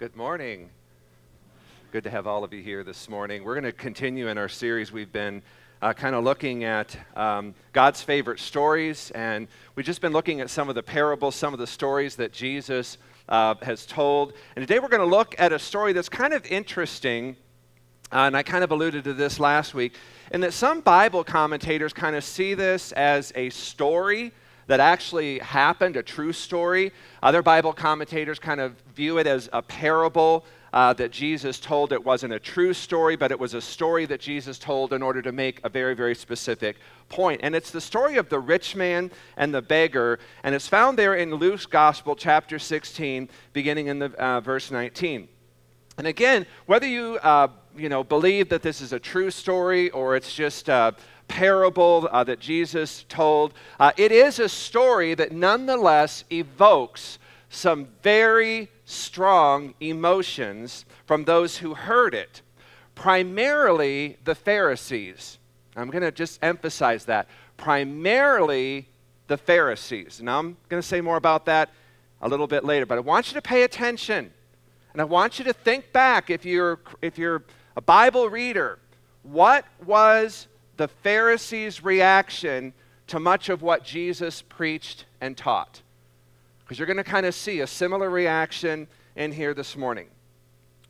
Good morning. Good to have all of you here this morning. We're going to continue in our series. We've been uh, kind of looking at um, God's favorite stories, and we've just been looking at some of the parables, some of the stories that Jesus uh, has told. And today we're going to look at a story that's kind of interesting, uh, and I kind of alluded to this last week, in that some Bible commentators kind of see this as a story that actually happened, a true story. Other Bible commentators kind of view it as a parable uh, that Jesus told. It wasn't a true story, but it was a story that Jesus told in order to make a very, very specific point. And it's the story of the rich man and the beggar, and it's found there in Luke's Gospel, chapter 16, beginning in the uh, verse 19. And again, whether you uh, you know believe that this is a true story or it's just uh, parable uh, that Jesus told. Uh, it is a story that nonetheless evokes some very strong emotions from those who heard it, primarily the Pharisees. I'm going to just emphasize that. Primarily the Pharisees. Now, I'm going to say more about that a little bit later, but I want you to pay attention. And I want you to think back if you're, if you're a Bible reader. What was the Pharisees' reaction to much of what Jesus preached and taught. Because you're going to kind of see a similar reaction in here this morning.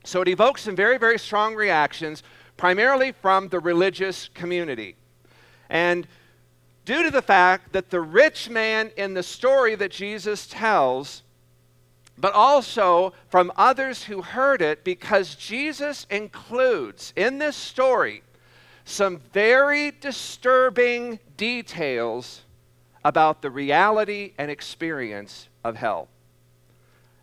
So it evokes some very, very strong reactions, primarily from the religious community. And due to the fact that the rich man in the story that Jesus tells, but also from others who heard it, because Jesus includes in this story some very disturbing details about the reality and experience of hell.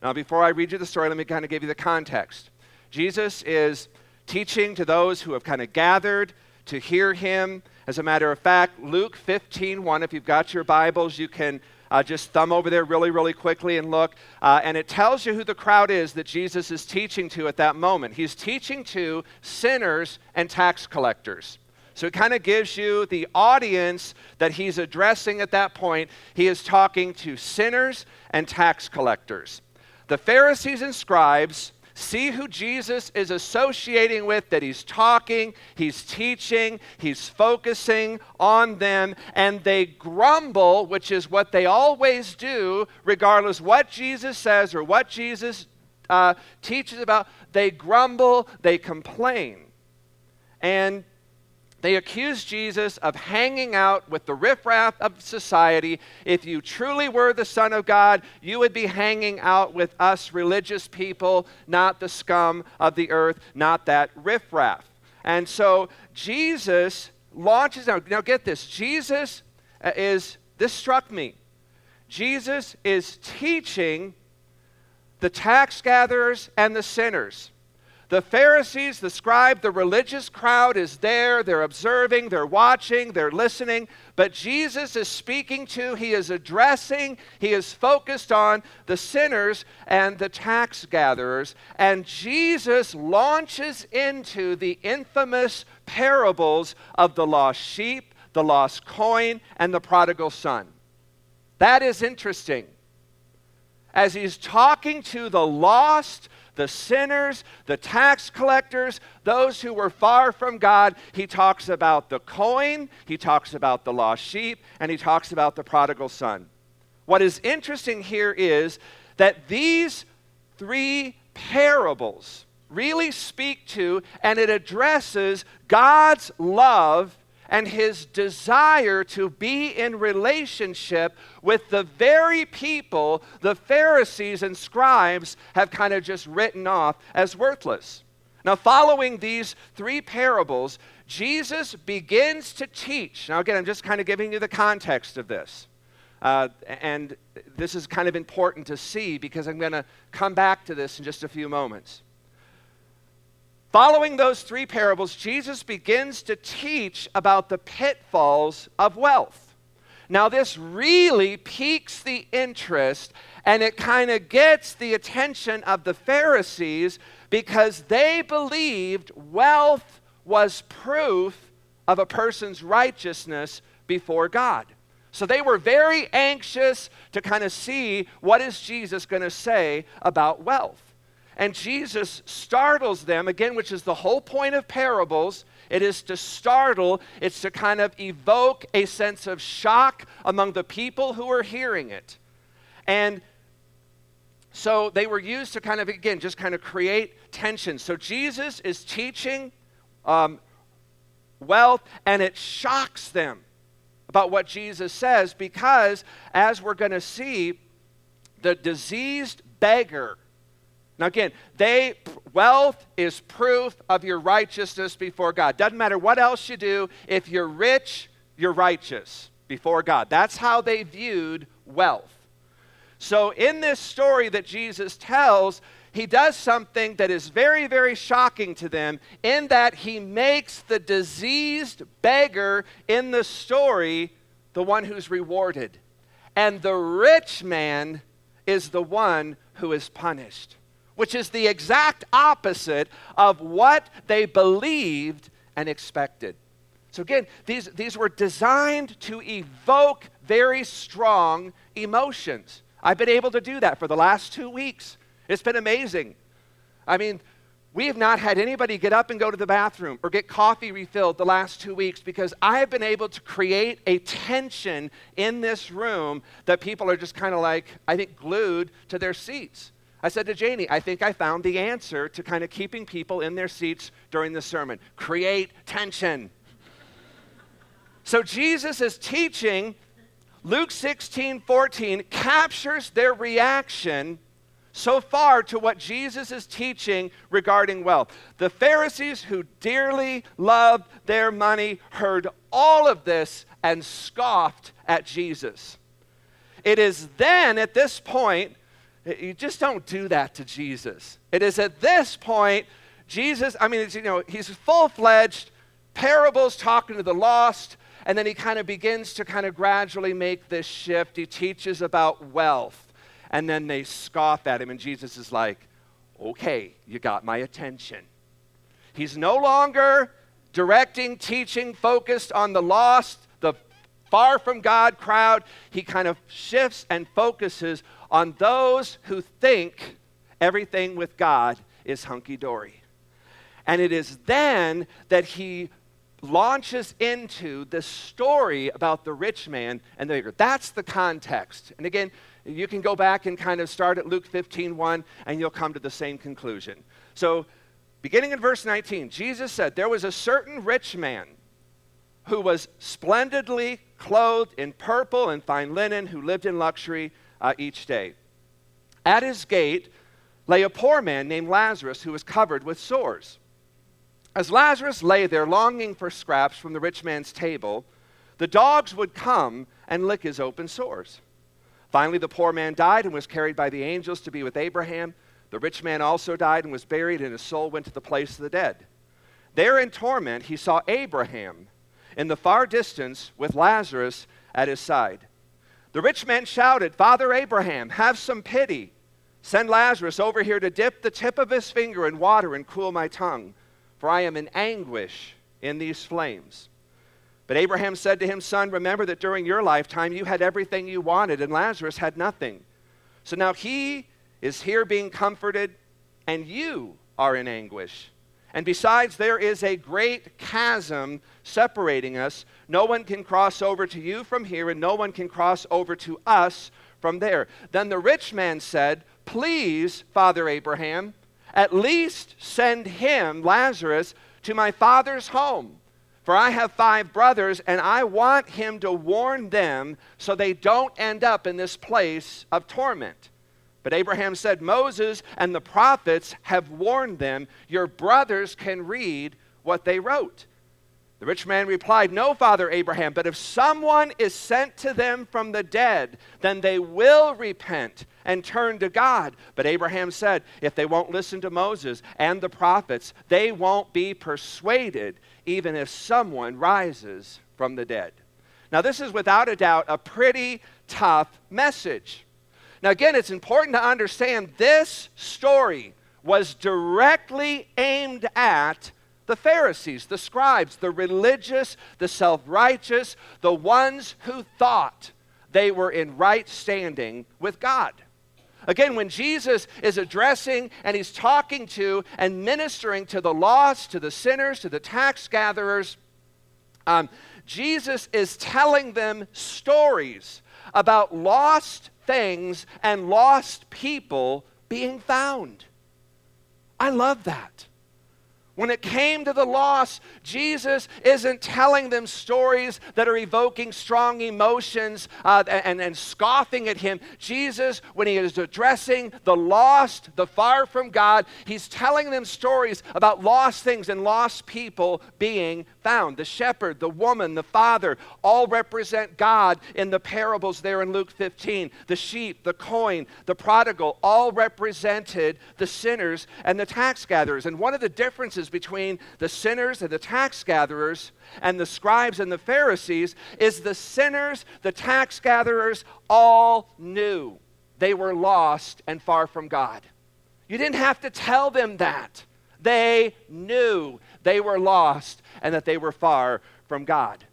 Now, before I read you the story, let me kind of give you the context. Jesus is teaching to those who have kind of gathered to hear him. As a matter of fact, Luke 15 1, if you've got your Bibles, you can uh, just thumb over there really, really quickly and look. Uh, and it tells you who the crowd is that Jesus is teaching to at that moment. He's teaching to sinners and tax collectors. So it kind of gives you the audience that he's addressing at that point. He is talking to sinners and tax collectors. The Pharisees and scribes See who Jesus is associating with, that he's talking, he's teaching, he's focusing on them, and they grumble, which is what they always do, regardless what Jesus says or what Jesus uh, teaches about. They grumble, they complain. And they accuse Jesus of hanging out with the riffraff of society. If you truly were the Son of God, you would be hanging out with us religious people, not the scum of the earth, not that riffraff. And so Jesus launches now. Now get this. Jesus uh, is this struck me. Jesus is teaching the tax gatherers and the sinners the Pharisees, the scribe, the religious crowd is there. They're observing, they're watching, they're listening. But Jesus is speaking to, he is addressing, he is focused on the sinners and the tax gatherers. And Jesus launches into the infamous parables of the lost sheep, the lost coin, and the prodigal son. That is interesting. As he's talking to the lost, the sinners, the tax collectors, those who were far from God. He talks about the coin, he talks about the lost sheep, and he talks about the prodigal son. What is interesting here is that these three parables really speak to and it addresses God's love and his desire to be in relationship with the very people the Pharisees and scribes have kind of just written off as worthless. Now, following these three parables, Jesus begins to teach. Now, again, I'm just kind of giving you the context of this. Uh, and this is kind of important to see because I'm going to come back to this in just a few moments. Following those three parables, Jesus begins to teach about the pitfalls of wealth. Now, this really piques the interest and it kind of gets the attention of the Pharisees because they believed wealth was proof of a person's righteousness before God. So they were very anxious to kind of see what is Jesus going to say about wealth. And Jesus startles them, again, which is the whole point of parables. It is to startle, it's to kind of evoke a sense of shock among the people who are hearing it. And so they were used to kind of, again, just kind of create tension. So Jesus is teaching um, wealth, and it shocks them about what Jesus says because, as we're going to see, the diseased beggar. Now, again, they wealth is proof of your righteousness before God. Doesn't matter what else you do, if you're rich, you're righteous before God. That's how they viewed wealth. So, in this story that Jesus tells, he does something that is very, very shocking to them in that he makes the diseased beggar in the story the one who's rewarded. And the rich man is the one who is punished, which is the exact opposite of what they believed and expected. So, again, these, these were designed to evoke very strong emotions. I've been able to do that for the last two weeks. It's been amazing. I mean, we have not had anybody get up and go to the bathroom or get coffee refilled the last two weeks because I have been able to create a tension in this room that people are just kind of like, I think, glued to their seats. I said to Janie, I think I found the answer to kind of keeping people in their seats during the sermon create tension. so Jesus is teaching. Luke 16, 14 captures their reaction so far to what Jesus is teaching regarding wealth. The Pharisees, who dearly loved their money, heard all of this and scoffed at Jesus. It is then at this point, you just don't do that to Jesus. It is at this point, Jesus, I mean, you know, he's full fledged, parables talking to the lost, and then he kind of begins to kind of gradually make this shift. He teaches about wealth and then they scoff at him, and Jesus is like, okay, you got my attention. He's no longer directing, teaching, focused on the lost, the far from God crowd. He kind of shifts and focuses on those who think everything with God is hunky dory. And it is then that he launches into the story about the rich man and the beggar. That's the context. And again, you can go back and kind of start at Luke 15 1, and you'll come to the same conclusion. So, beginning in verse 19, Jesus said, There was a certain rich man who was splendidly clothed in purple and fine linen, who lived in luxury uh, each day. At his gate lay a poor man named Lazarus, who was covered with sores. As Lazarus lay there longing for scraps from the rich man's table, the dogs would come and lick his open sores. Finally, the poor man died and was carried by the angels to be with Abraham. The rich man also died and was buried, and his soul went to the place of the dead. There in torment, he saw Abraham in the far distance with Lazarus at his side. The rich man shouted, Father Abraham, have some pity. Send Lazarus over here to dip the tip of his finger in water and cool my tongue, for I am in anguish in these flames. But Abraham said to him, Son, remember that during your lifetime you had everything you wanted, and Lazarus had nothing. So now he is here being comforted, and you are in anguish. And besides, there is a great chasm separating us. No one can cross over to you from here, and no one can cross over to us from there. Then the rich man said, Please, Father Abraham, at least send him, Lazarus, to my father's home for I have five brothers, and I want him to warn them so they don't end up in this place of torment. But Abraham said, Moses and the prophets have warned them. Your brothers can read what they wrote. The rich man replied, No, Father Abraham, but if someone is sent to them from the dead, then they will repent and turn to God. But Abraham said, If they won't listen to Moses and the prophets, they won't be persuaded even if someone rises from the dead. Now, this is without a doubt a pretty tough message. Now, again, it's important to understand this story was directly aimed at the Pharisees, the scribes, the religious, the self righteous, the ones who thought they were in right standing with God. Again, when Jesus is addressing and he's talking to and ministering to the lost, to the sinners, to the tax gatherers, um, Jesus is telling them stories about lost things and lost people being found. I love that. When it came to the loss, Jesus isn't telling them stories that are evoking strong emotions uh, and, and scoffing at him. Jesus, when he is addressing the lost, the far from God, he's telling them stories about lost things and lost people being found. The shepherd, the woman, the father all represent God in the parables there in Luke 15. The sheep, the coin, the prodigal all represented the sinners and the tax gatherers. And one of the differences differences between the sinners and the tax gatherers and the scribes and the Pharisees is the sinners, the tax gatherers, all knew they were lost and far from God. You didn't have to tell them that. They knew they were lost and that they were far from God.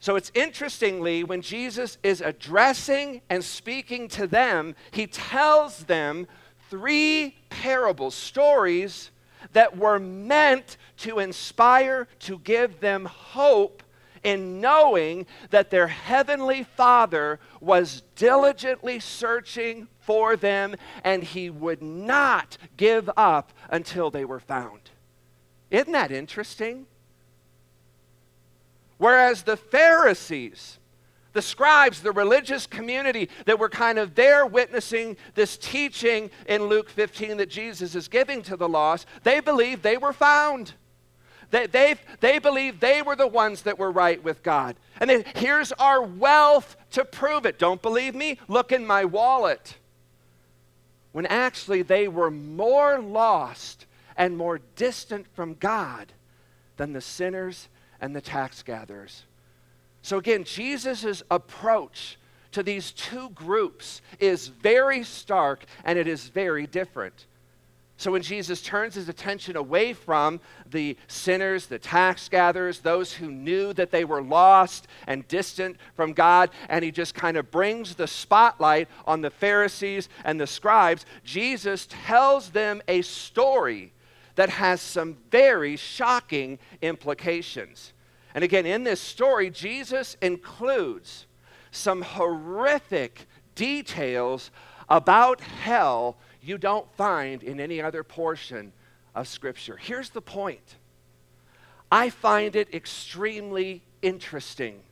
So it's interestingly, when Jesus is addressing and speaking to them, he tells them three parables, stories that were meant to inspire, to give them hope in knowing that their heavenly Father was diligently searching for them and he would not give up until they were found. Isn't that interesting? Whereas the Pharisees, the scribes, the religious community that were kind of there witnessing this teaching in Luke 15 that Jesus is giving to the lost, they believed they were found. They, they, they believed they were the ones that were right with God. And then here's our wealth to prove it. Don't believe me? Look in my wallet. When actually they were more lost and more distant from God than the sinners and the tax gatherers. So, again, Jesus' approach to these two groups is very stark and it is very different. So, when Jesus turns his attention away from the sinners, the tax gatherers, those who knew that they were lost and distant from God, and he just kind of brings the spotlight on the Pharisees and the scribes, Jesus tells them a story that has some very shocking implications. And again, in this story, Jesus includes some horrific details about hell you don't find in any other portion of Scripture. Here's the point I find it extremely interesting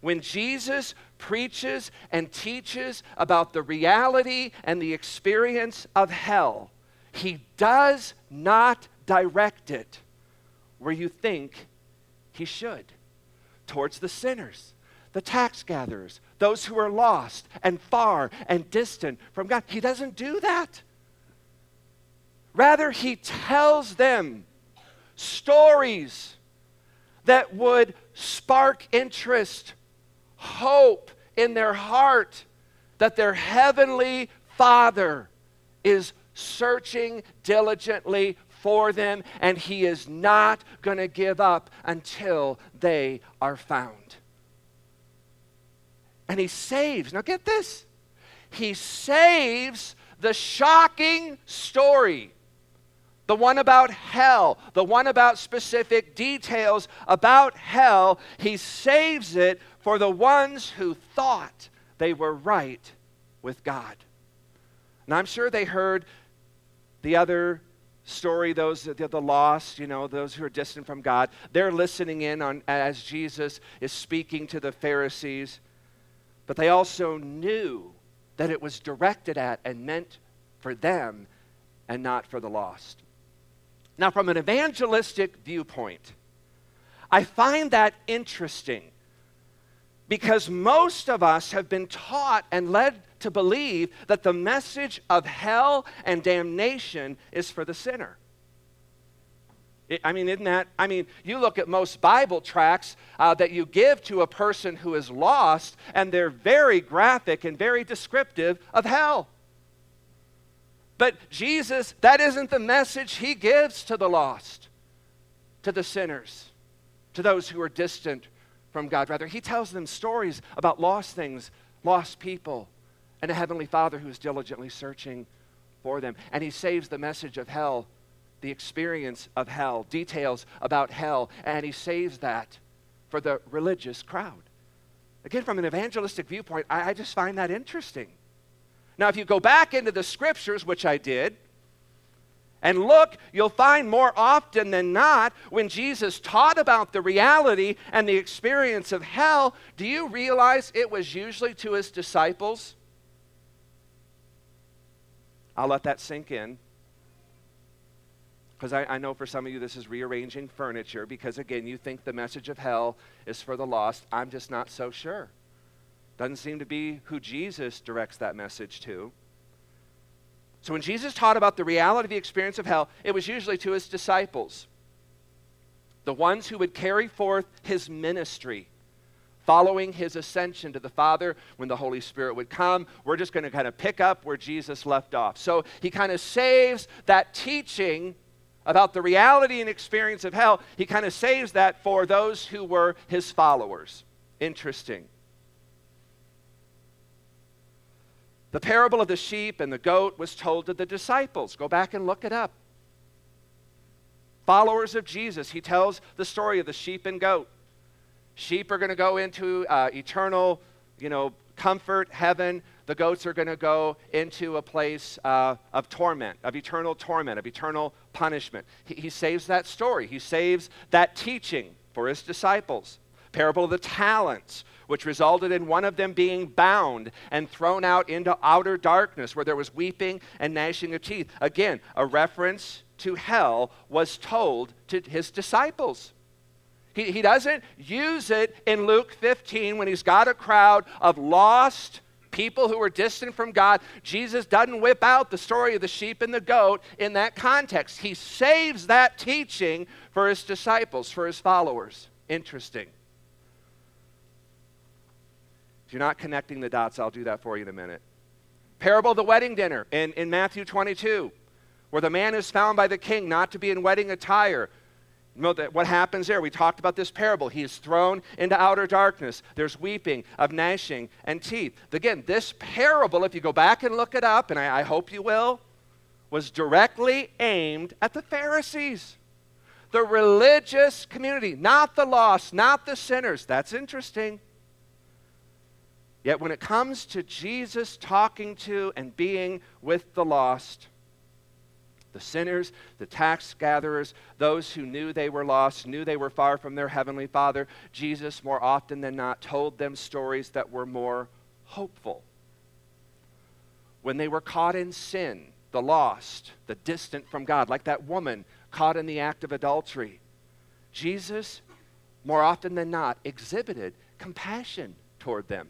when Jesus preaches and teaches about the reality and the experience of hell, he does not direct it where you think he should towards the sinners, the tax gatherers, those who are lost and far and distant from God. He doesn't do that. Rather, he tells them stories that would spark interest, hope in their heart that their heavenly Father is searching diligently for them, and He is not going to give up until they are found. And He saves, now get this, He saves the shocking story. The one about hell, the one about specific details about hell, he saves it for the ones who thought they were right with God. And I'm sure they heard the other story, those the, the lost, you know, those who are distant from God, they're listening in on as Jesus is speaking to the Pharisees, but they also knew that it was directed at and meant for them and not for the lost. Now, from an evangelistic viewpoint, I find that interesting because most of us have been taught and led to believe that the message of hell and damnation is for the sinner. I mean, isn't that? I mean, you look at most Bible tracts uh, that you give to a person who is lost, and they're very graphic and very descriptive of hell. But Jesus, that isn't the message he gives to the lost, to the sinners, to those who are distant from God. Rather, he tells them stories about lost things, lost people, and a heavenly Father who is diligently searching for them. And he saves the message of hell, the experience of hell, details about hell, and he saves that for the religious crowd. Again, from an evangelistic viewpoint, I, I just find that interesting. Now, if you go back into the scriptures, which I did, and look, you'll find more often than not when Jesus taught about the reality and the experience of hell, do you realize it was usually to his disciples? I'll let that sink in. Because I, I, know for some of you this is rearranging furniture, because again, you think the message of hell is for the lost. I'm just not so sure. Doesn't seem to be who Jesus directs that message to. So when Jesus taught about the reality of the experience of hell, it was usually to his disciples, the ones who would carry forth his ministry following his ascension to the Father when the Holy Spirit would come. We're just going to kind of pick up where Jesus left off. So he kind of saves that teaching about the reality and experience of hell, he kind of saves that for those who were his followers. Interesting. The parable of the sheep and the goat was told to the disciples. Go back and look it up. Followers of Jesus, he tells the story of the sheep and goat. Sheep are going to go into uh, eternal, you know, comfort, heaven. The goats are going to go into a place uh, of torment, of eternal torment, of eternal punishment. He, he saves that story. He saves that teaching for his disciples. Parable of the talents, which resulted in one of them being bound and thrown out into outer darkness where there was weeping and gnashing of teeth. Again, a reference to hell was told to his disciples. He, he doesn't use it in Luke 15 when he's got a crowd of lost people who are distant from God. Jesus doesn't whip out the story of the sheep and the goat in that context. He saves that teaching for his disciples, for his followers. Interesting. If you're not connecting the dots, I'll do that for you in a minute. Parable of the wedding dinner in, in Matthew 22, where the man is found by the king not to be in wedding attire what happens there? We talked about this parable. He is thrown into outer darkness. There's weeping of gnashing and teeth. Again, this parable, if you go back and look it up, and I, I hope you will, was directly aimed at the Pharisees, the religious community, not the lost, not the sinners. That's interesting. Yet when it comes to Jesus talking to and being with the lost, the sinners, the tax gatherers, those who knew they were lost, knew they were far from their heavenly Father, Jesus, more often than not, told them stories that were more hopeful. When they were caught in sin, the lost, the distant from God, like that woman caught in the act of adultery, Jesus, more often than not, exhibited compassion toward them.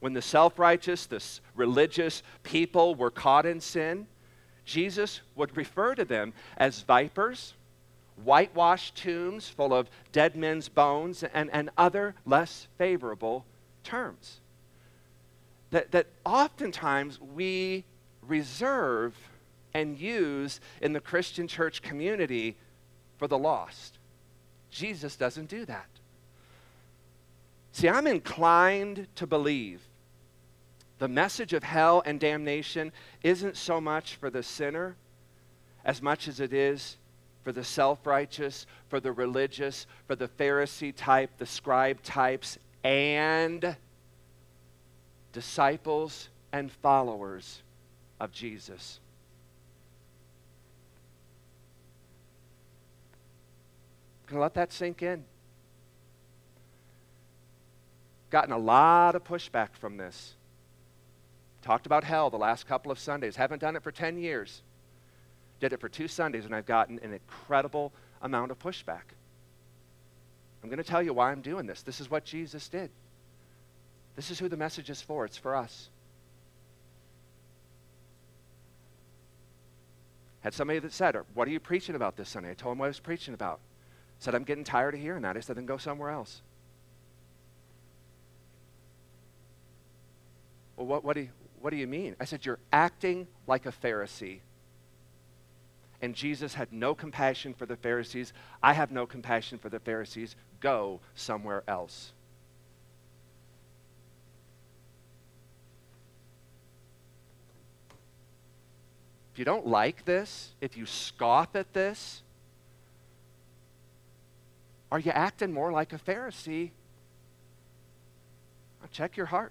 When the self righteous, the religious people were caught in sin, Jesus would refer to them as vipers, whitewashed tombs full of dead men's bones, and, and other less favorable terms. That, that oftentimes we reserve and use in the Christian church community for the lost. Jesus doesn't do that. See, I'm inclined to believe the message of hell and damnation isn't so much for the sinner as much as it is for the self righteous, for the religious, for the Pharisee type, the scribe types, and disciples and followers of Jesus. Can I let that sink in? Gotten a lot of pushback from this. Talked about hell the last couple of Sundays. Haven't done it for 10 years. Did it for two Sundays, and I've gotten an incredible amount of pushback. I'm going to tell you why I'm doing this. This is what Jesus did. This is who the message is for. It's for us. Had somebody that said, What are you preaching about this Sunday? I told him what I was preaching about. Said, I'm getting tired of hearing that. I said, Then go somewhere else. Well, what, what, do you, what do you mean? I said, You're acting like a Pharisee. And Jesus had no compassion for the Pharisees. I have no compassion for the Pharisees. Go somewhere else. if you don't like this, if you scoff at this, are you acting more like a Pharisee? Check your heart.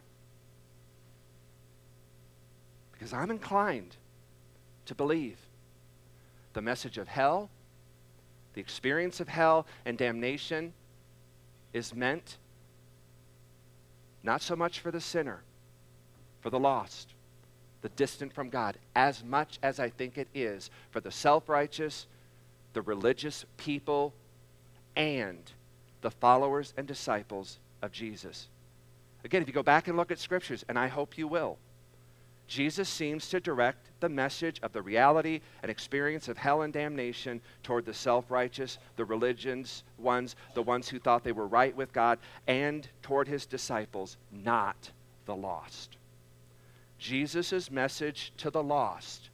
Because I'm inclined to believe the message of hell, the experience of hell and damnation is meant not so much for the sinner, for the lost, the distant from God, as much as I think it is for the self righteous, the religious people, and the followers and disciples of Jesus. Again, if you go back and look at scriptures, and I hope you will, Jesus seems to direct the message of the reality and experience of hell and damnation toward the self righteous, the religions ones, the ones who thought they were right with God, and toward his disciples, not the lost. Jesus' message to the lost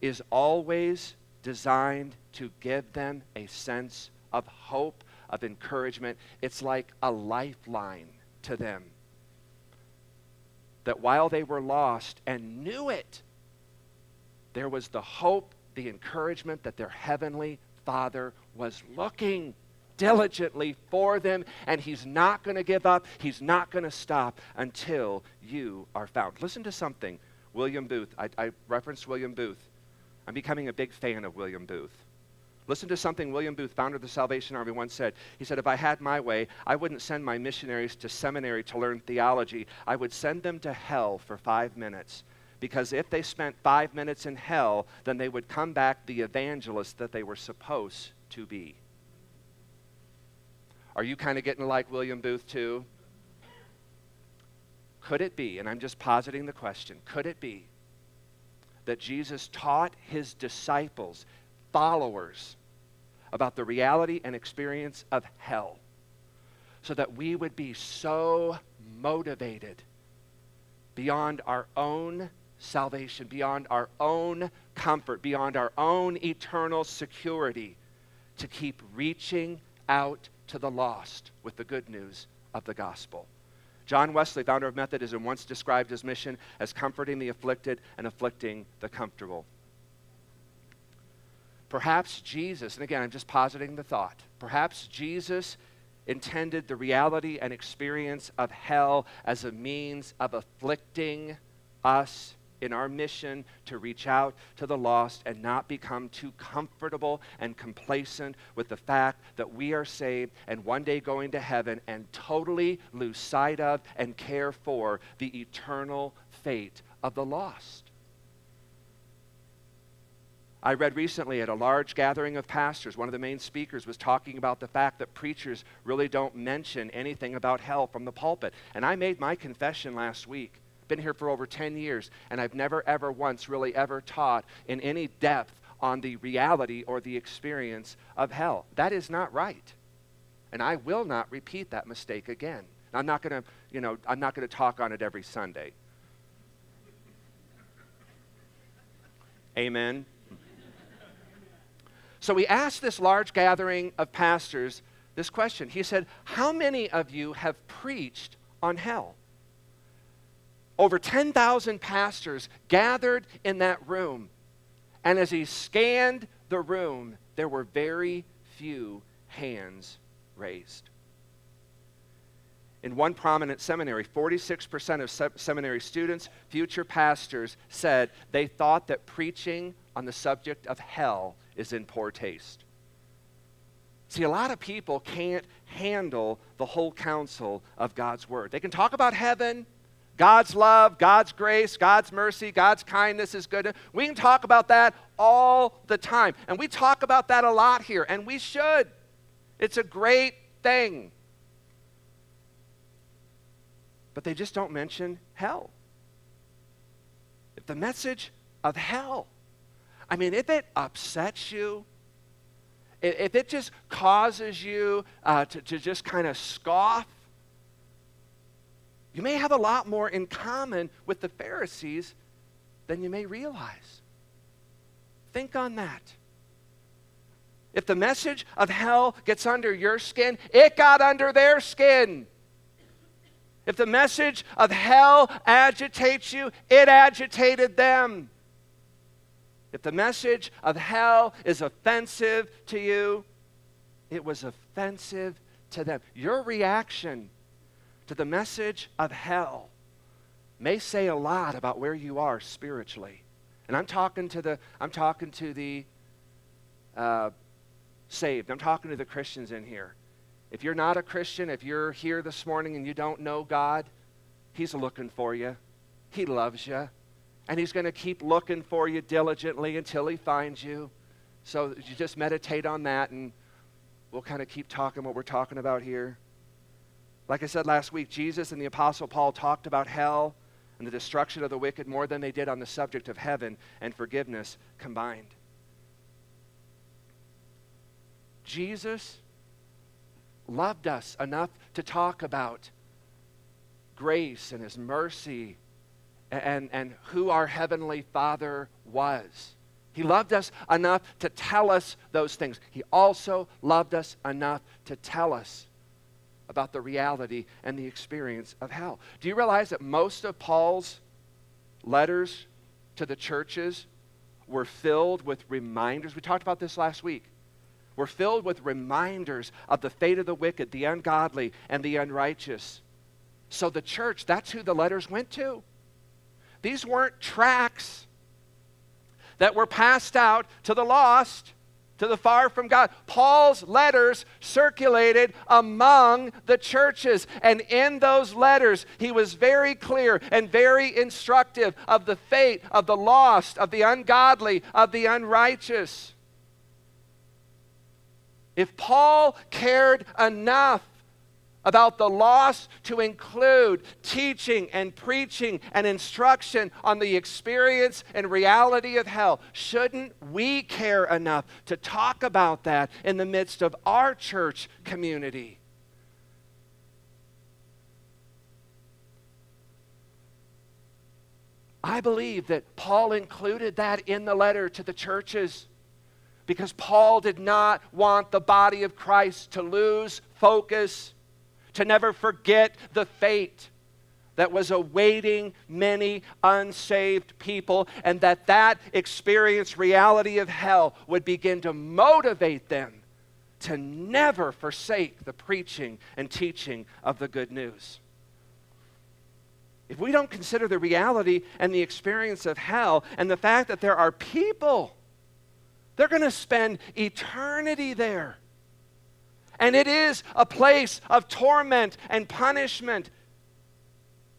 is always designed to give them a sense of hope, of encouragement. It's like a lifeline to them that while they were lost and knew it, there was the hope, the encouragement that their heavenly Father was looking diligently for them, and He's not going to give up. He's not going to stop until you are found. Listen to something. William Booth, I, I referenced William Booth. I'm becoming a big fan of William Booth. Listen to something William Booth, founder of the Salvation Army, once said. He said, If I had my way, I wouldn't send my missionaries to seminary to learn theology. I would send them to hell for five minutes. Because if they spent five minutes in hell, then they would come back the evangelist that they were supposed to be. Are you kind of getting like William Booth, too? Could it be, and I'm just positing the question, could it be that Jesus taught his disciples followers about the reality and experience of hell so that we would be so motivated beyond our own salvation, beyond our own comfort, beyond our own eternal security to keep reaching out to the lost with the good news of the gospel. John Wesley, founder of Methodism, once described his mission as comforting the afflicted and afflicting the comfortable. Perhaps Jesus, and again, I'm just positing the thought, perhaps Jesus intended the reality and experience of hell as a means of afflicting us in our mission to reach out to the lost and not become too comfortable and complacent with the fact that we are saved and one day going to heaven and totally lose sight of and care for the eternal fate of the lost. I read recently at a large gathering of pastors, one of the main speakers was talking about the fact that preachers really don't mention anything about hell from the pulpit. And I made my confession last week. Been here for over 10 years, and I've never, ever once really ever taught in any depth on the reality or the experience of hell. That is not right. And I will not repeat that mistake again. I'm not going to, you know, I'm not going to talk on it every Sunday. Amen. So he asked this large gathering of pastors this question. He said, How many of you have preached on hell? Over 10,000 pastors gathered in that room. And as he scanned the room, there were very few hands raised. In one prominent seminary, 46% of se- seminary students, future pastors, said they thought that preaching on the subject of hell is in poor taste. See, a lot of people can't handle the whole counsel of God's word. They can talk about heaven, God's love, God's grace, God's mercy, God's kindness is good. We can talk about that all the time. And we talk about that a lot here, and we should. It's a great thing. But they just don't mention hell. If the message of hell I mean, if it upsets you, if it just causes you uh, to, to just kind of scoff, you may have a lot more in common with the Pharisees than you may realize. Think on that. If the message of hell gets under your skin, it got under their skin. If the message of hell agitates you, it agitated them. If the message of hell is offensive to you, it was offensive to them. Your reaction to the message of hell may say a lot about where you are spiritually. And I'm talking to the I'm talking to the uh, saved. I'm talking to the Christians in here. If you're not a Christian, if you're here this morning and you don't know God, He's looking for you. He loves you. And He's going to keep looking for you diligently until He finds you. So you just meditate on that, and we'll kind of keep talking what we're talking about here. Like I said last week, Jesus and the Apostle Paul talked about hell and the destruction of the wicked more than they did on the subject of heaven and forgiveness combined. Jesus loved us enough to talk about grace and his mercy and, and who our heavenly Father was. He loved us enough to tell us those things. He also loved us enough to tell us about the reality and the experience of hell. Do you realize that most of Paul's letters to the churches were filled with reminders? We talked about this last week. We're filled with reminders of the fate of the wicked, the ungodly, and the unrighteous. So the church, that's who the letters went to. These weren't tracts that were passed out to the lost, to the far from God. Paul's letters circulated among the churches, and in those letters, he was very clear and very instructive of the fate of the lost, of the ungodly, of the unrighteous. If Paul cared enough about the lost to include teaching and preaching and instruction on the experience and reality of hell. Shouldn't we care enough to talk about that in the midst of our church community? I believe that Paul included that in the letter to the churches because Paul did not want the body of Christ to lose focus to never forget the fate that was awaiting many unsaved people, and that that experience reality of hell would begin to motivate them to never forsake the preaching and teaching of the good news. If we don't consider the reality and the experience of hell and the fact that there are people, they're going to spend eternity there and it is a place of torment and punishment.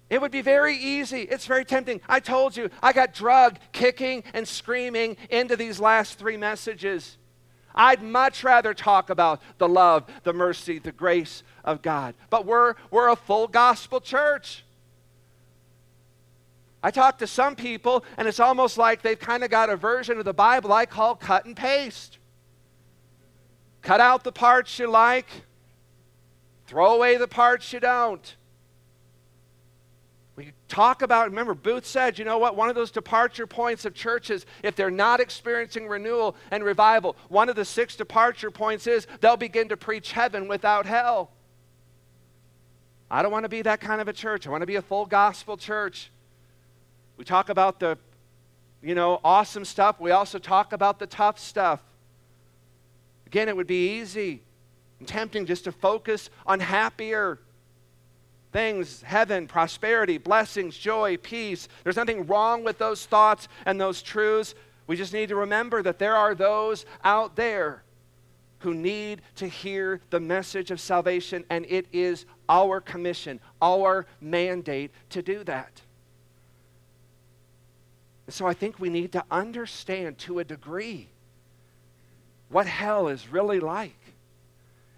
It would be very easy. It's very tempting. I told you, I got drugged kicking and screaming into these last three messages. I'd much rather talk about the love, the mercy, the grace of God. But we're, we're a full gospel church. I talk to some people, and it's almost like they've kind of got a version of the Bible I call cut and paste. Cut out the parts you like, throw away the parts you don't. We talk about, remember, Booth said, you know what? One of those departure points of churches, if they're not experiencing renewal and revival, one of the six departure points is they'll begin to preach heaven without hell. I don't want to be that kind of a church. I want to be a full gospel church. We talk about the, you know, awesome stuff. We also talk about the tough stuff. Again, it would be easy and tempting just to focus on happier things heaven, prosperity, blessings, joy, peace. There's nothing wrong with those thoughts and those truths. We just need to remember that there are those out there who need to hear the message of salvation, and it is our commission, our mandate to do that. And so I think we need to understand to a degree what hell is really like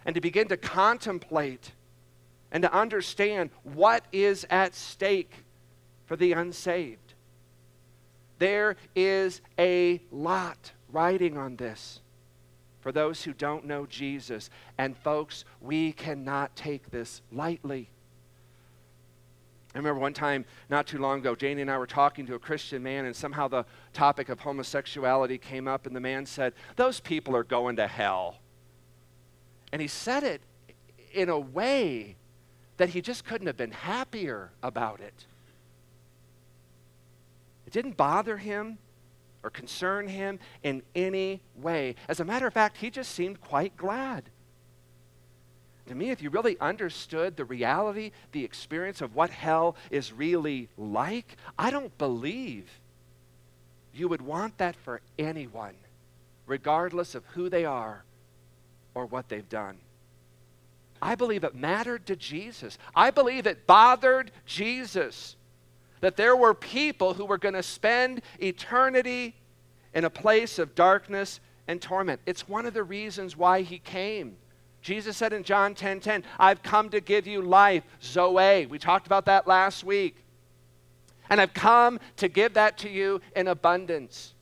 and to begin to contemplate and to understand what is at stake for the unsaved. There is a lot riding on this for those who don't know Jesus. And folks, we cannot take this lightly. I remember one time not too long ago, Janie and I were talking to a Christian man, and somehow the topic of homosexuality came up, and the man said, Those people are going to hell. And he said it in a way that he just couldn't have been happier about it. It didn't bother him or concern him in any way. As a matter of fact, he just seemed quite glad. To me, if you really understood the reality, the experience of what hell is really like, I don't believe you would want that for anyone, regardless of who they are or what they've done. I believe it mattered to Jesus. I believe it bothered Jesus that there were people who were going to spend eternity in a place of darkness and torment. It's one of the reasons why he came. Jesus said in John 10:10, 10, 10, "I've come to give you life, Zoe." We talked about that last week. And I've come to give that to you in abundance.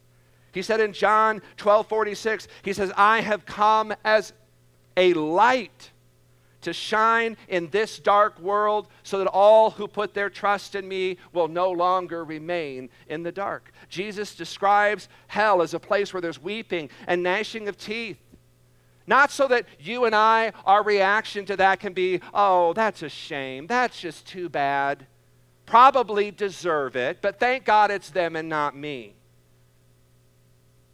He said in John 12:46, he says, "I have come as a light to shine in this dark world so that all who put their trust in me will no longer remain in the dark." Jesus describes hell as a place where there's weeping and gnashing of teeth. Not so that you and I, our reaction to that can be, oh, that's a shame. That's just too bad. Probably deserve it, but thank God it's them and not me.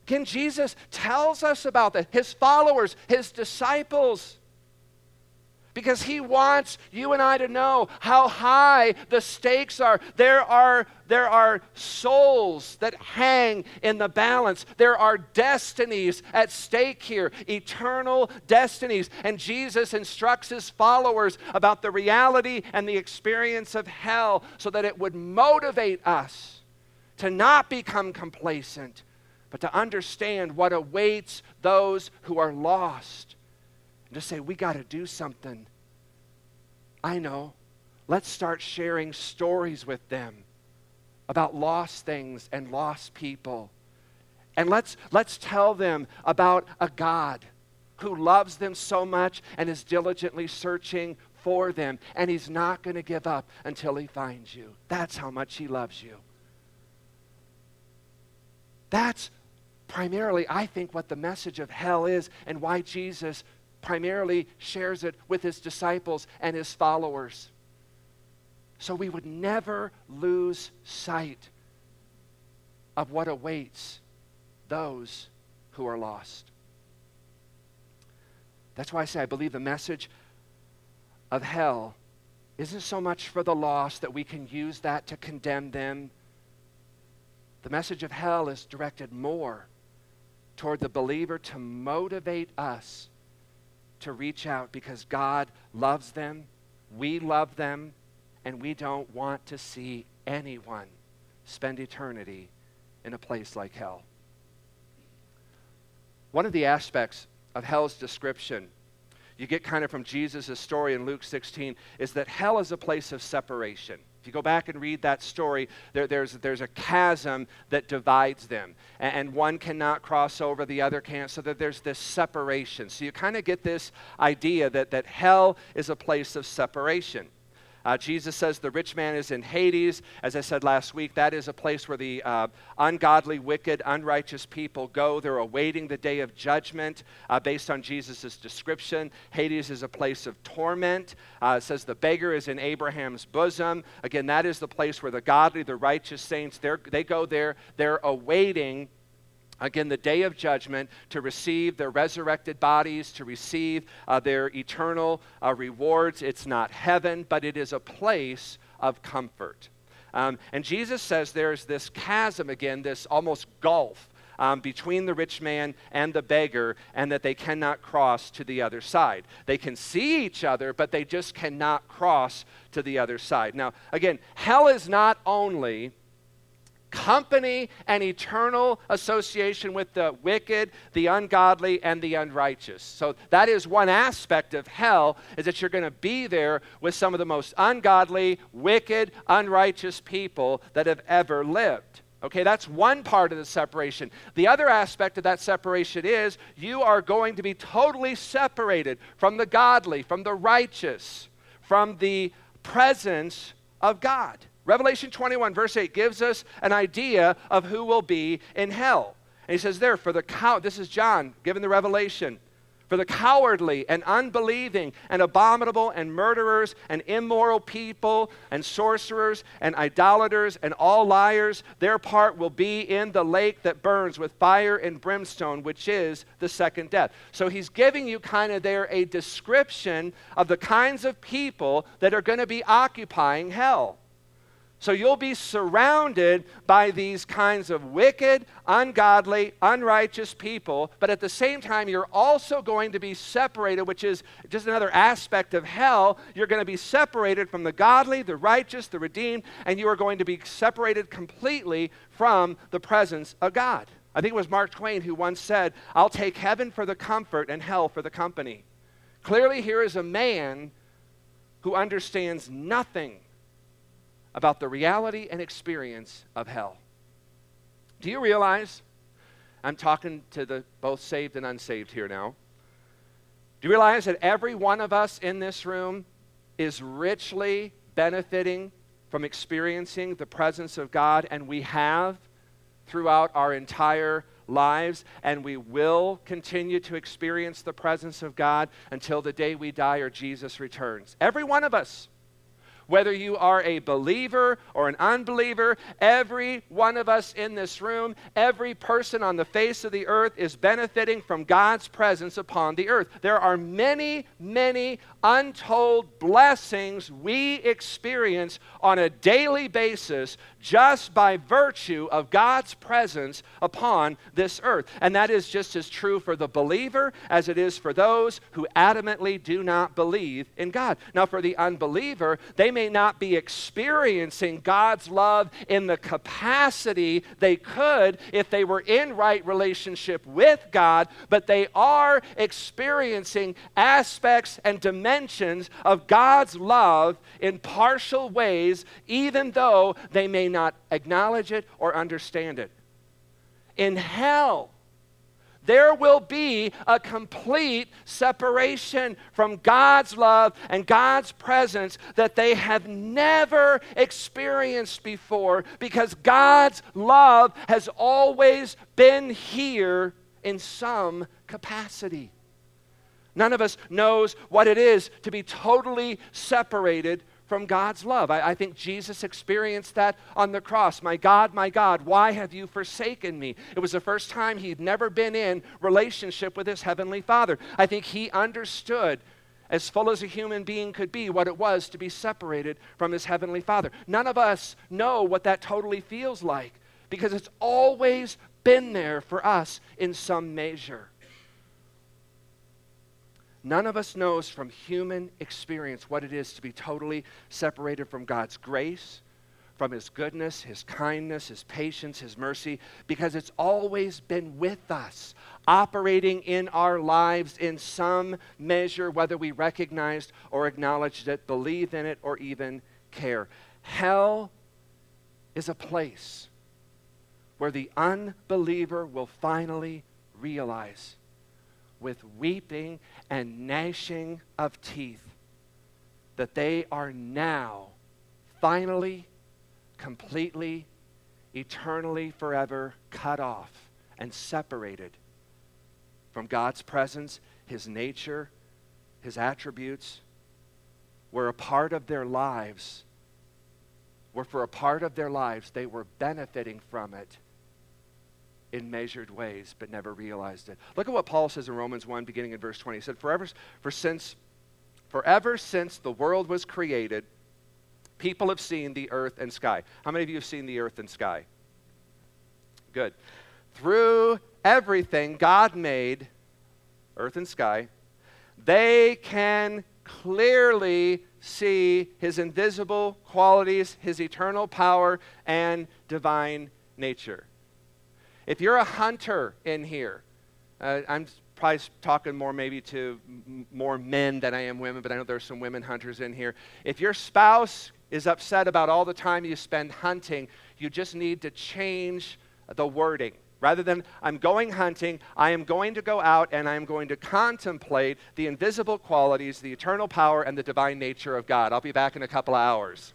Again, Jesus tells us about that. His followers, his disciples because he wants you and I to know how high the stakes are. There are, there are souls that hang in the balance, there are destinies at stake here, eternal destinies. And Jesus instructs his followers about the reality and the experience of hell so that it would motivate us to not become complacent, but to understand what awaits those who are lost and to say, we got to do something. I know. Let's start sharing stories with them about lost things and lost people. And let's, let's tell them about a God who loves them so much and is diligently searching for them. And he's not going to give up until he finds you. That's how much he loves you. That's primarily, I think, what the message of hell is and why Jesus primarily shares it with his disciples and his followers. So we would never lose sight of what awaits those who are lost. That's why I say I believe the message of hell isn't so much for the lost that we can use that to condemn them. The message of hell is directed more toward the believer to motivate us to reach out because God loves them, we love them, and we don't want to see anyone spend eternity in a place like hell. One of the aspects of hell's description you get kind of from Jesus' story in Luke 16 is that hell is a place of separation. You go back and read that story, there, there's, there's a chasm that divides them, and, and one cannot cross over, the other can't, so that there's this separation. So you kind of get this idea that, that hell is a place of separation. Uh, Jesus says the rich man is in Hades. As I said last week, that is a place where the uh, ungodly, wicked, unrighteous people go. They're awaiting the day of judgment uh, based on Jesus' description. Hades is a place of torment. Uh, it says the beggar is in Abraham's bosom. Again, that is the place where the godly, the righteous saints, they go there. They're awaiting again, the day of judgment, to receive their resurrected bodies, to receive uh, their eternal uh, rewards. It's not heaven, but it is a place of comfort. Um, and Jesus says there's this chasm again, this almost gulf. Um, between the rich man and the beggar, and that they cannot cross to the other side. They can see each other, but they just cannot cross to the other side. Now, again, hell is not only company and eternal association with the wicked, the ungodly, and the unrighteous. So that is one aspect of hell is that you're going to be there with some of the most ungodly, wicked, unrighteous people that have ever lived. Okay, that's one part of the separation. The other aspect of that separation is you are going to be totally separated from the godly, from the righteous, from the presence of God. Revelation 21, verse 8, gives us an idea of who will be in hell. And he says, There, for the count, this is John given the revelation. for the cowardly and unbelieving and abominable and murderers and immoral people and sorcerers and idolaters and all liars, their part will be in the lake that burns with fire and brimstone, which is the second death. So he's giving you kind of there a description of the kinds of people that are going to be occupying hell. So you'll be surrounded by these kinds of wicked, ungodly, unrighteous people, but at the same time, you're also going to be separated, which is just another aspect of hell. You're going to be separated from the godly, the righteous, the redeemed, and you are going to be separated completely from the presence of God. I think it was Mark Twain who once said, I'll take heaven for the comfort and hell for the company. Clearly, here is a man who understands nothing about the reality and experience of hell. Do you realize? I'm talking to the both saved and unsaved here now. Do you realize that every one of us in this room is richly benefiting from experiencing the presence of God, and we have throughout our entire lives, and we will continue to experience the presence of God until the day we die or Jesus returns. Every one of us whether you are a believer or an unbeliever, every one of us in this room, every person on the face of the earth is benefiting from God's presence upon the earth. There are many, many untold blessings we experience on a daily basis just by virtue of God's presence upon this earth. And that is just as true for the believer as it is for those who adamantly do not believe in God. Now, for the unbeliever, they may not be experiencing God's love in the capacity they could if they were in right relationship with God, but they are experiencing aspects and dimensions of God's love in partial ways, even though they may not acknowledge it or understand it. In hell, there will be a complete separation from God's love and God's presence that they have never experienced before because God's love has always been here in some capacity. None of us knows what it is to be totally separated from God's love. I, I, think Jesus experienced that on the cross. My God, my God, why have you forsaken me? It was the first time he'd never been in relationship with his heavenly Father. I think he understood as full as a human being could be, what it was to be separated from his heavenly Father. None of us know what that totally feels like because it's always been there for us in some measure. None of us knows from human experience what it is to be totally separated from God's grace, from His goodness, His kindness, His patience, His mercy, because it's always been with us, operating in our lives in some measure, whether we recognized or acknowledged it, believe in it, or even care. Hell is a place where the unbeliever will finally realize with weeping and gnashing of teeth that they are now finally, completely, eternally, forever cut off and separated from God's presence, His nature, His attributes, were a part of their lives, were for a part of their lives, they were benefiting from it in measured ways, but never realized it. Look at what Paul says in Romans 1, beginning in verse 20. He said, Forever, for since, forever since the world was created, people have seen the earth and sky. How many of you have seen the earth and sky? Good. Through everything God made, earth and sky, they can clearly see his invisible qualities, his eternal power, and divine nature. If you're a hunter in here, uh, I'm probably talking more maybe to m- more men than I am women, but I know there's some women hunters in here. If your spouse is upset about all the time you spend hunting, you just need to change the wording. Rather than I'm going hunting, I am going to go out and I am going to contemplate the invisible qualities, the eternal power, and the divine nature of God. I'll be back in a couple of hours.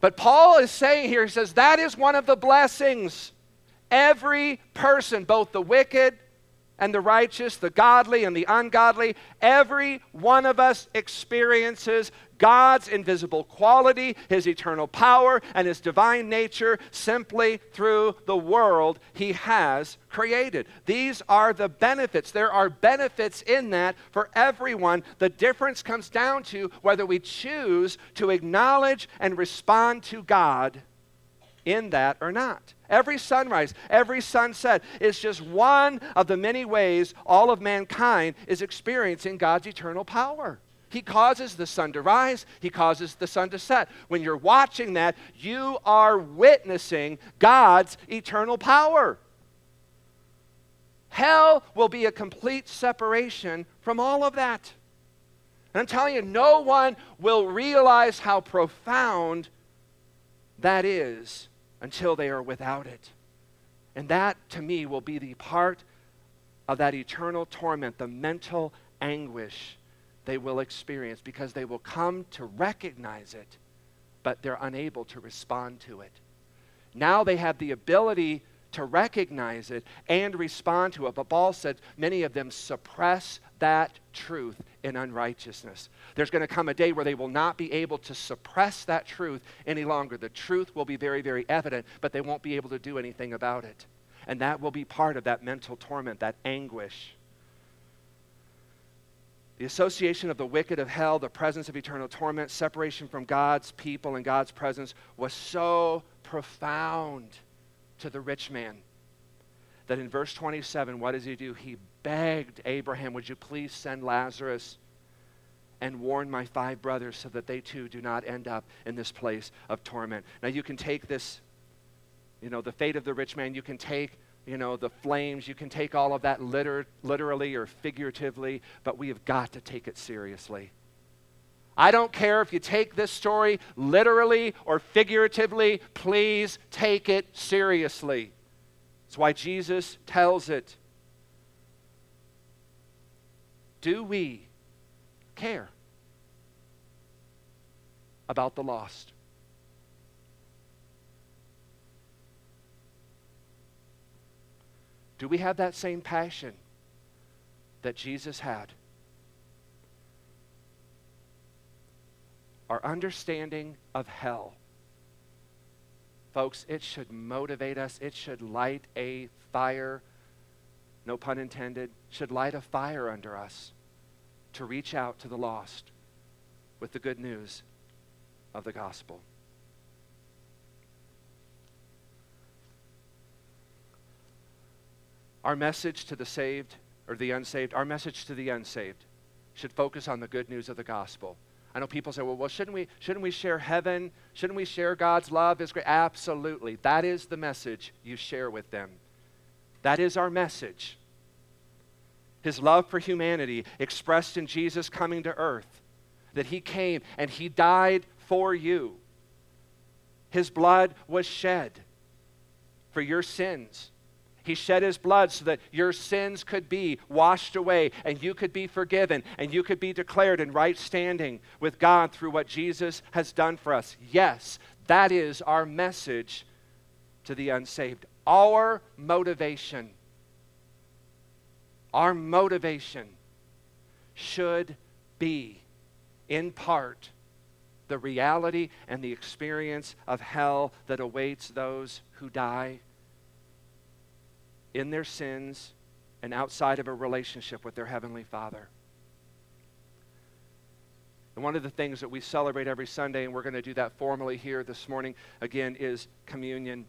But Paul is saying here, he says, that is one of the blessings. Every person, both the wicked and the righteous, the godly and the ungodly, every one of us experiences God's invisible quality, His eternal power, and His divine nature simply through the world He has created. These are the benefits. There are benefits in that for everyone. The difference comes down to whether we choose to acknowledge and respond to God in that or not. Every sunrise, every sunset is just one of the many ways all of mankind is experiencing God's eternal power. He causes the sun to rise, He causes the sun to set. When you're watching that, you are witnessing God's eternal power. Hell will be a complete separation from all of that. And I'm telling you, no one will realize how profound that is until they are without it. And that, to me, will be the part of that eternal torment, the mental anguish they will experience because they will come to recognize it, but they're unable to respond to it. Now they have the ability to recognize it and respond to it. But Paul said many of them suppress that truth in unrighteousness. There's going to come a day where they will not be able to suppress that truth any longer. The truth will be very, very evident, but they won't be able to do anything about it. And that will be part of that mental torment, that anguish. The association of the wicked of hell, the presence of eternal torment, separation from God's people and God's presence was so profound to the rich man that in verse 27, what does he do? He begged Abraham, Would you please send Lazarus and warn my five brothers so that they too do not end up in this place of torment? Now, you can take this, you know, the fate of the rich man, you can take you know, the flames. You can take all of that liter- literally or figuratively, but we have got to take it seriously. I don't care if you take this story literally or figuratively, please take it seriously. That's why Jesus tells it. Do we care about the lost? Do we have that same passion that Jesus had? our understanding of hell. Folks, it should motivate us. It should light a fire, no pun intended, should light a fire under us to reach out to the lost with the good news of the gospel. Our message to the saved or the unsaved, our message to the unsaved should focus on the good news of the gospel. I know people say, well, well, shouldn't we, shouldn't we share heaven? Shouldn't we share God's love? Is great. Absolutely. That is the message you share with them. That is our message. His love for humanity expressed in Jesus coming to earth, that he came and he died for you. His blood was shed for your sins. He shed his blood so that your sins could be washed away and you could be forgiven and you could be declared in right standing with God through what Jesus has done for us. Yes, that is our message to the unsaved. Our motivation, our motivation should be, in part, the reality and the experience of hell that awaits those who die in their sins and outside of a relationship with their Heavenly Father. And one of the things that we celebrate every Sunday, and we're going to do that formally here this morning again, is communion.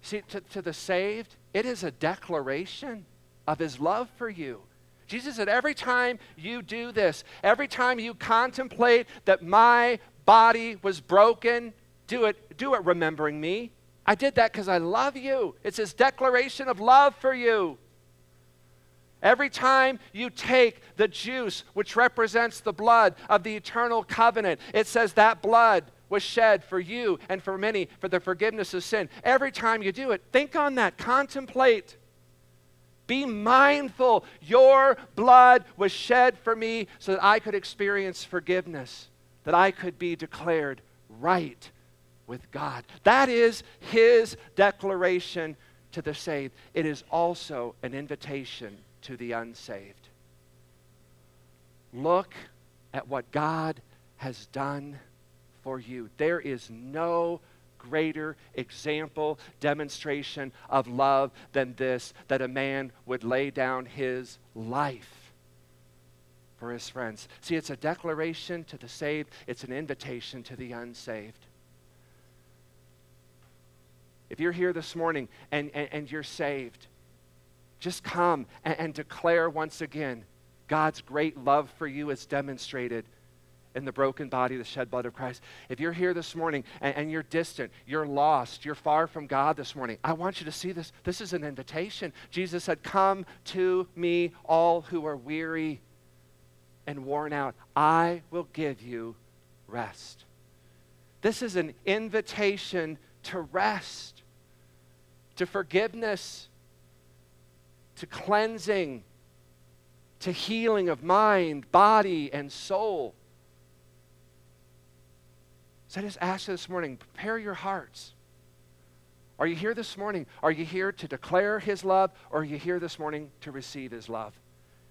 See, to, to the saved, it is a declaration of His love for you. Jesus said, every time you do this, every time you contemplate that my body was broken, do it, do it remembering me. I did that because I love you. It's his declaration of love for you. Every time you take the juice, which represents the blood of the eternal covenant, it says that blood was shed for you and for many for the forgiveness of sin. Every time you do it, think on that, contemplate. Be mindful. Your blood was shed for me so that I could experience forgiveness, that I could be declared right with God. That is his declaration to the saved. It is also an invitation to the unsaved. Look at what God has done for you. There is no greater example, demonstration of love than this that a man would lay down his life for his friends. See, it's a declaration to the saved, it's an invitation to the unsaved. If you're here this morning and, and, and you're saved, just come and, and declare once again God's great love for you is demonstrated in the broken body, the shed blood of Christ. If you're here this morning and, and, you're distant, you're lost, you're far from God this morning, I want you to see this. This is an invitation. Jesus said, Come to me, all who are weary and worn out. I will give you rest. This is an invitation to rest, to forgiveness, to cleansing, to healing of mind, body, and soul. So I just ask you this morning prepare your hearts. Are you here this morning? Are you here to declare His love, or are you here this morning to receive His love?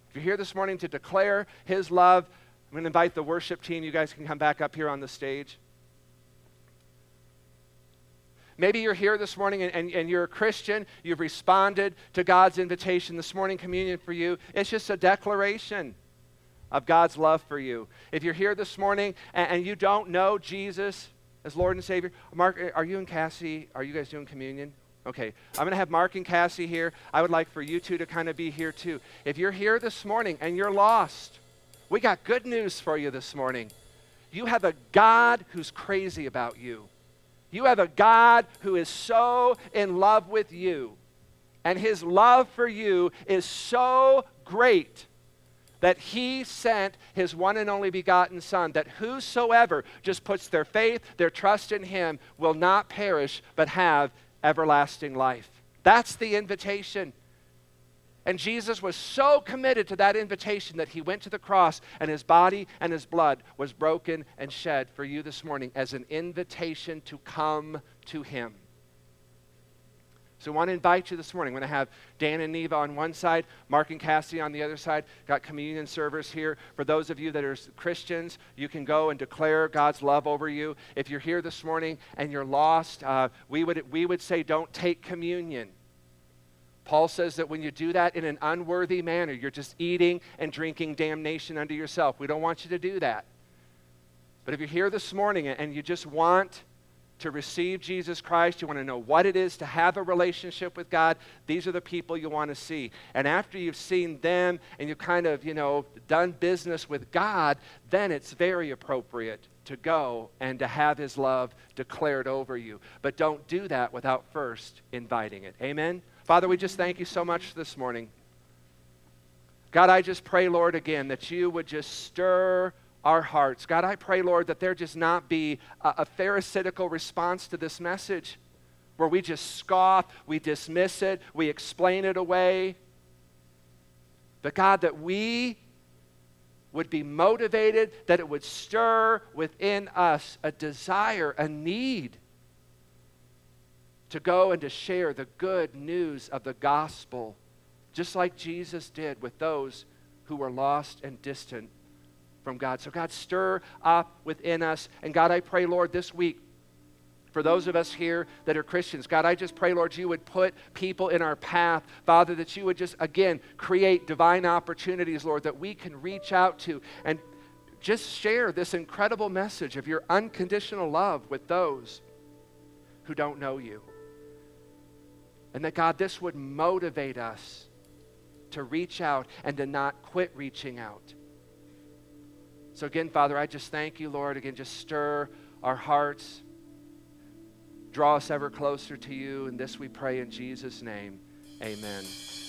If you're here this morning to declare His love, I'm going to invite the worship team. You guys can come back up here on the stage. Maybe you're here this morning and, and, and, you're a Christian. You've responded to God's invitation this morning, communion for you. It's just a declaration of God's love for you. If you're here this morning and, and you don't know Jesus as Lord and Savior, Mark, are you and Cassie, are you guys doing communion? Okay, I'm going to have Mark and Cassie here. I would like for you two to kind of be here too. If you're here this morning and you're lost, we got good news for you this morning. You have a God who's crazy about you. You have a God who is so in love with you, and his love for you is so great that he sent his one and only begotten Son, that whosoever just puts their faith, their trust in him, will not perish, but have everlasting life. That's the invitation. And Jesus was so committed to that invitation that he went to the cross and his body and his blood was broken and shed for you this morning as an invitation to come to him. So I want to invite you this morning. I'm going to have Dan and Neva on one side, Mark and Cassie on the other side. Got communion servers here. For those of you that are Christians, you can go and declare God's love over you. If you're here this morning and you're lost, uh, we, would, we would say don't take communion. Paul says that when you do that in an unworthy manner, you're just eating and drinking damnation unto yourself. We don't want you to do that. But if you're here this morning and you just want to receive Jesus Christ, you want to know what it is to have a relationship with God, these are the people you want to see. And after you've seen them and you've kind of, you know, done business with God, then it's very appropriate to go and to have his love declared over you. But don't do that without first inviting it. Amen? Father, we just thank you so much this morning. God, I just pray, Lord, again, that you would just stir our hearts. God, I pray, Lord, that there just not be a, a pharisaical response to this message where we just scoff, we dismiss it, we explain it away. But God, that we would be motivated, that it would stir within us a desire, a need to go and to share the good news of the gospel, just like Jesus did with those who were lost and distant from God. So, God, stir up within us. And God, I pray, Lord, this week, for those of us here that are Christians, God, I just pray, Lord, you would put people in our path. Father, that you would just, again, create divine opportunities, Lord, that we can reach out to and just share this incredible message of your unconditional love with those who don't know you. And that, God, this would motivate us to reach out and to not quit reaching out. So, again, Father, I just thank you, Lord. Again, just stir our hearts, draw us ever closer to you. And this we pray in Jesus' name. Amen.